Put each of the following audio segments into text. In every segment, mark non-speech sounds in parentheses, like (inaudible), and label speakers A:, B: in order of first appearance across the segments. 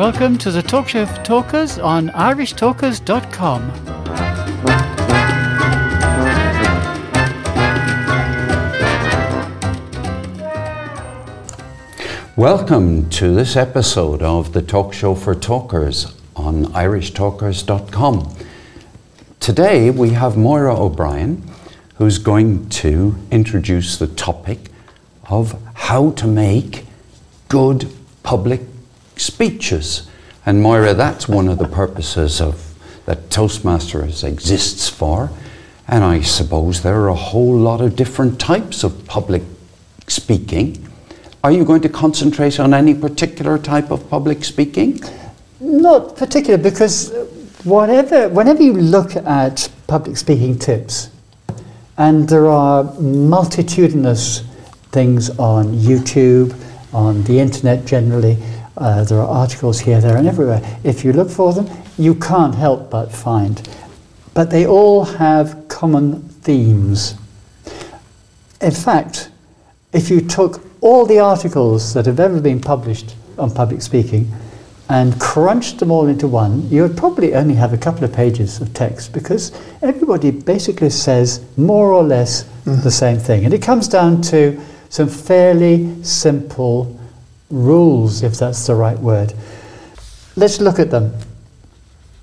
A: Welcome to the Talk Show for Talkers on irishtalkers.com.
B: Welcome to this episode of the Talk Show for Talkers on irishtalkers.com. Today we have Moira O'Brien who's going to introduce the topic of how to make good public speeches. And Moira, that's one of the purposes of that Toastmasters exists for. And I suppose there are a whole lot of different types of public speaking. Are you going to concentrate on any particular type of public speaking?
C: Not particular, because whatever, whenever you look at public speaking tips, and there are multitudinous things on YouTube, on the internet generally, uh, there are articles here, there, and everywhere. If you look for them, you can't help but find. But they all have common themes. In fact, if you took all the articles that have ever been published on public speaking and crunched them all into one, you would probably only have a couple of pages of text because everybody basically says more or less mm. the same thing. And it comes down to some fairly simple rules, if that's the right word. Let's look at them.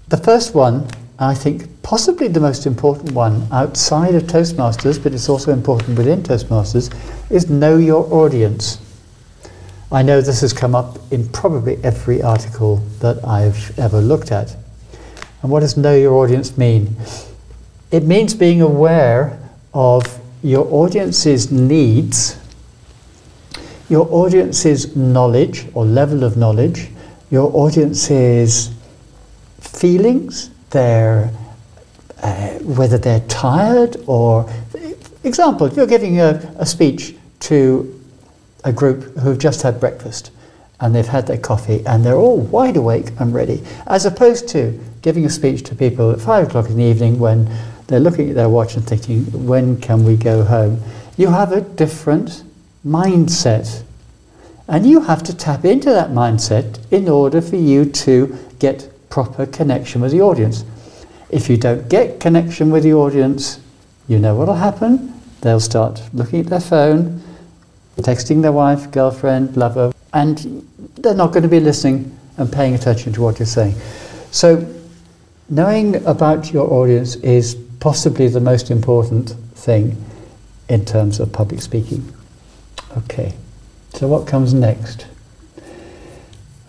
C: The first one, I think possibly the most important one outside of Toastmasters, but it's also important within Toastmasters, is know your audience. I know this has come up in probably every article that I've ever looked at. And what does know your audience mean? It means being aware of your audience's needs, your audience's knowledge or level of knowledge, your audience's feelings, their uh, whether they're tired or example, you're giving a, a speech to a group who've just had breakfast and they've had their coffee and they're all wide awake and ready, as opposed to giving a speech to people at five o'clock in the evening when they're looking at their watch and thinking, when can we go home? You have a different mindset. And you have to tap into that mindset in order for you to get proper connection with the audience. If you don't get connection with the audience, you know what will happen? They'll start looking at their phone, texting their wife, girlfriend, lover, and they're not going to be listening and paying attention to what you're saying. So, knowing about your audience is possibly the most important thing in terms of public speaking. Okay, so what comes next?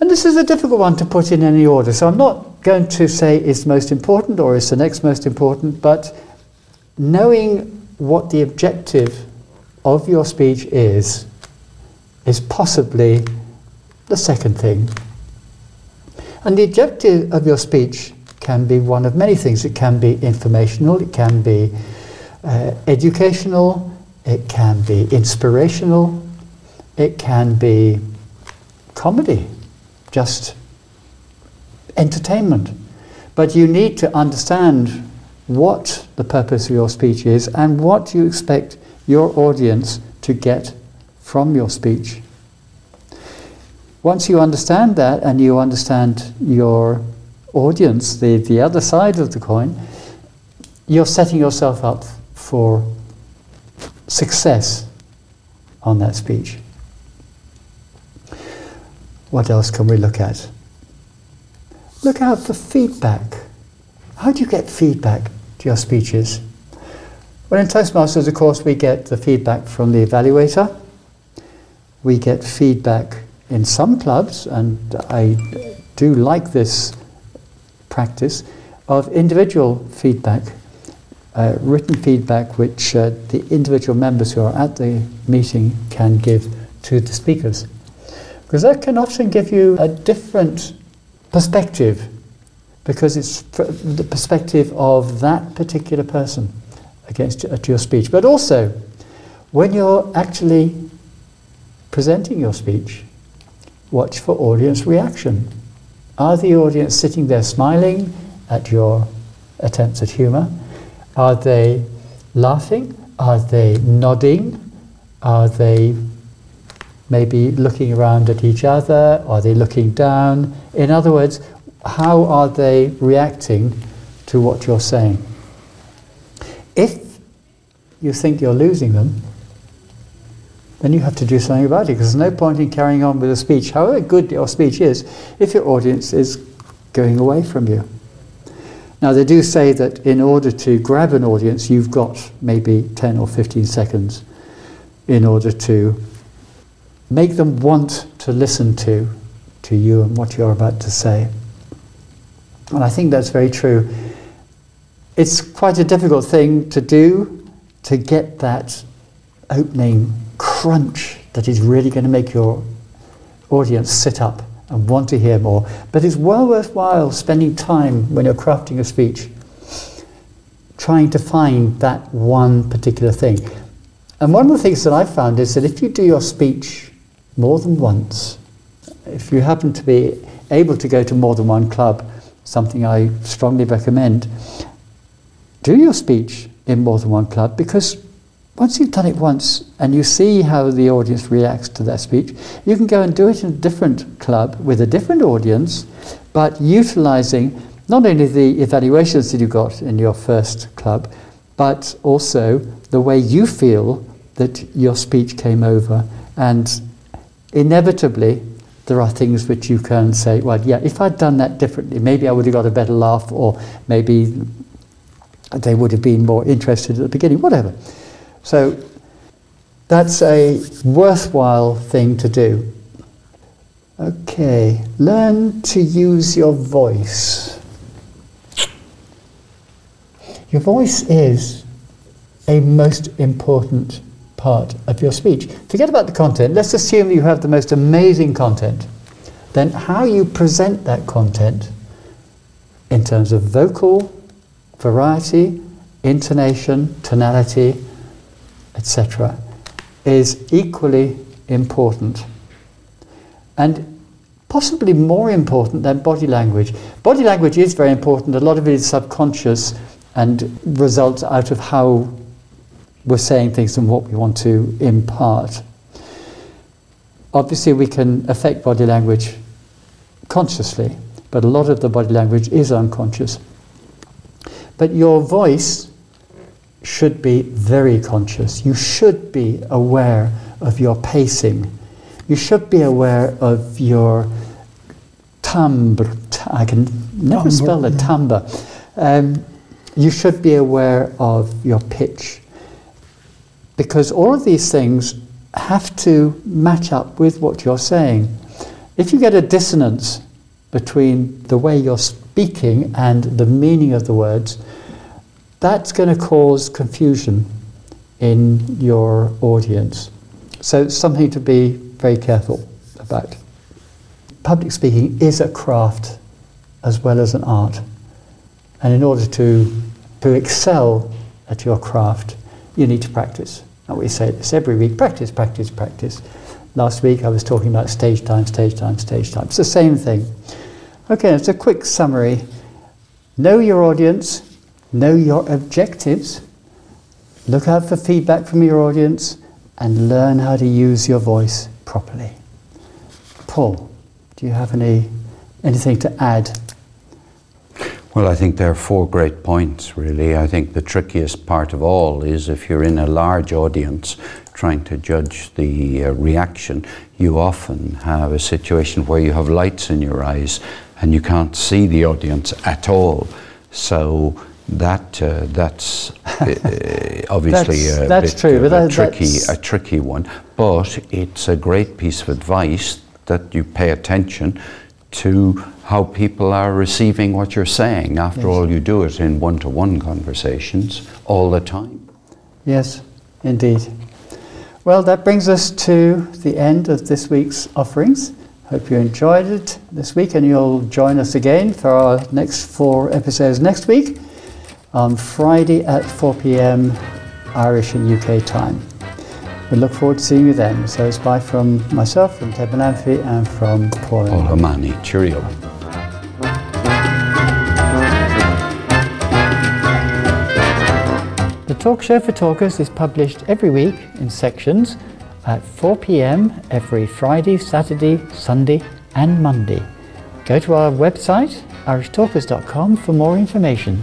C: And this is a difficult one to put in any order, so I'm not going to say it's most important or it's the next most important, but knowing what the objective of your speech is, is possibly the second thing. And the objective of your speech can be one of many things. It can be informational, it can be uh, educational, it can be inspirational, it can be comedy, just entertainment. But you need to understand what the purpose of your speech is and what you expect your audience to get from your speech. Once you understand that and you understand your audience, the, the other side of the coin, you're setting yourself up for success on that speech. What else can we look at? Look out for feedback. How do you get feedback to your speeches? Well, in Toastmasters, of course, we get the feedback from the evaluator. We get feedback in some clubs, and I do like this practice of individual feedback, uh, written feedback, which uh, the individual members who are at the meeting can give to the speakers. Because that can often give you a different perspective because it's the perspective of that particular person against your speech. But also, when you're actually presenting your speech, watch for audience reaction. Are the audience sitting there smiling at your attempts at humour? Are they laughing? Are they nodding? Are they maybe looking around at each other? Are they looking down? In other words, how are they reacting to what you're saying? If you think you're losing them, then you have to do something about it because there's no point in carrying on with a speech, however good your speech is, if your audience is going away from you. Now, they do say that in order to grab an audience, you've got maybe 10 or 15 seconds in order to make them want to listen to, to you and what you're about to say. And I think that's very true. It's quite a difficult thing to do to get that opening crunch that is really going to make your audience sit up and want to hear more. But it's well worthwhile spending time when you're crafting a speech trying to find that one particular thing. And one of the things that I've found is that if you do your speech more than once, if you happen to be able to go to more than one club, something I strongly recommend, do your speech in more than one club because once you've done it once and you see how the audience reacts to that speech, you can go and do it in a different club with a different audience, but utilizing not only the evaluations that you got in your first club, but also the way you feel that your speech came over. And inevitably, there are things which you can say, well, yeah, if I'd done that differently, maybe I would have got a better laugh, or maybe they would have been more interested at the beginning, whatever. So that's a worthwhile thing to do. Okay, learn to use your voice. Your voice is a most important part of your speech. Forget about the content. Let's assume you have the most amazing content. Then, how you present that content in terms of vocal variety, intonation, tonality, etc., is equally important. And possibly more important than body language. Body language is very important, a lot of it is subconscious and results out of how we're saying things and what we want to impart. Obviously, we can affect body language consciously, but a lot of the body language is unconscious. But your voice should be very conscious. You should be aware of your pacing. You should be aware of your timbre. I can never timbre, spell it, timbre. Um, you should be aware of your pitch. Because all of these things have to match up with what you're saying. If you get a dissonance between the way you're speaking and the meaning of the words, that's going to cause confusion in your audience. So it's something to be very careful about. Public speaking is a craft as well as an art. And in order to, to excel at your craft, you need to practice. And we say this every week practice, practice, practice. Last week I was talking about stage time, stage time, stage time. It's the same thing. Okay, it's a quick summary. Know your audience, know your objectives, look out for feedback from your audience, and learn how to use your voice properly. Paul, do you have any anything to add?
B: Well, I think there are four great points, really. I think the trickiest part of all is if you're in a large audience trying to judge the uh, reaction, you often have a situation where you have lights in your eyes and you can't see the audience at all. So that uh, that's (laughs) uh, obviously
C: that's,
B: a,
C: that's
B: bit,
C: true,
B: uh, a tricky a tricky one. But it's a great piece of advice that you pay attention to how people are receiving what you're saying. After yes. all, you do it in one-to-one conversations all the time.
C: Yes, indeed. Well, that brings us to the end of this week's offerings. Hope you enjoyed it this week, and you'll join us again for our next four episodes next week on Friday at 4 pm Irish and UK time. We look forward to seeing you then. So it's bye from myself, from Ted and from Paul.
B: Paul O'Mahony. Cheerio.
A: The Talk Show for Talkers is published every week in sections
C: at 4 pm every Friday, Saturday, Sunday, and Monday. Go to our website, irishtalkers.com, for more information.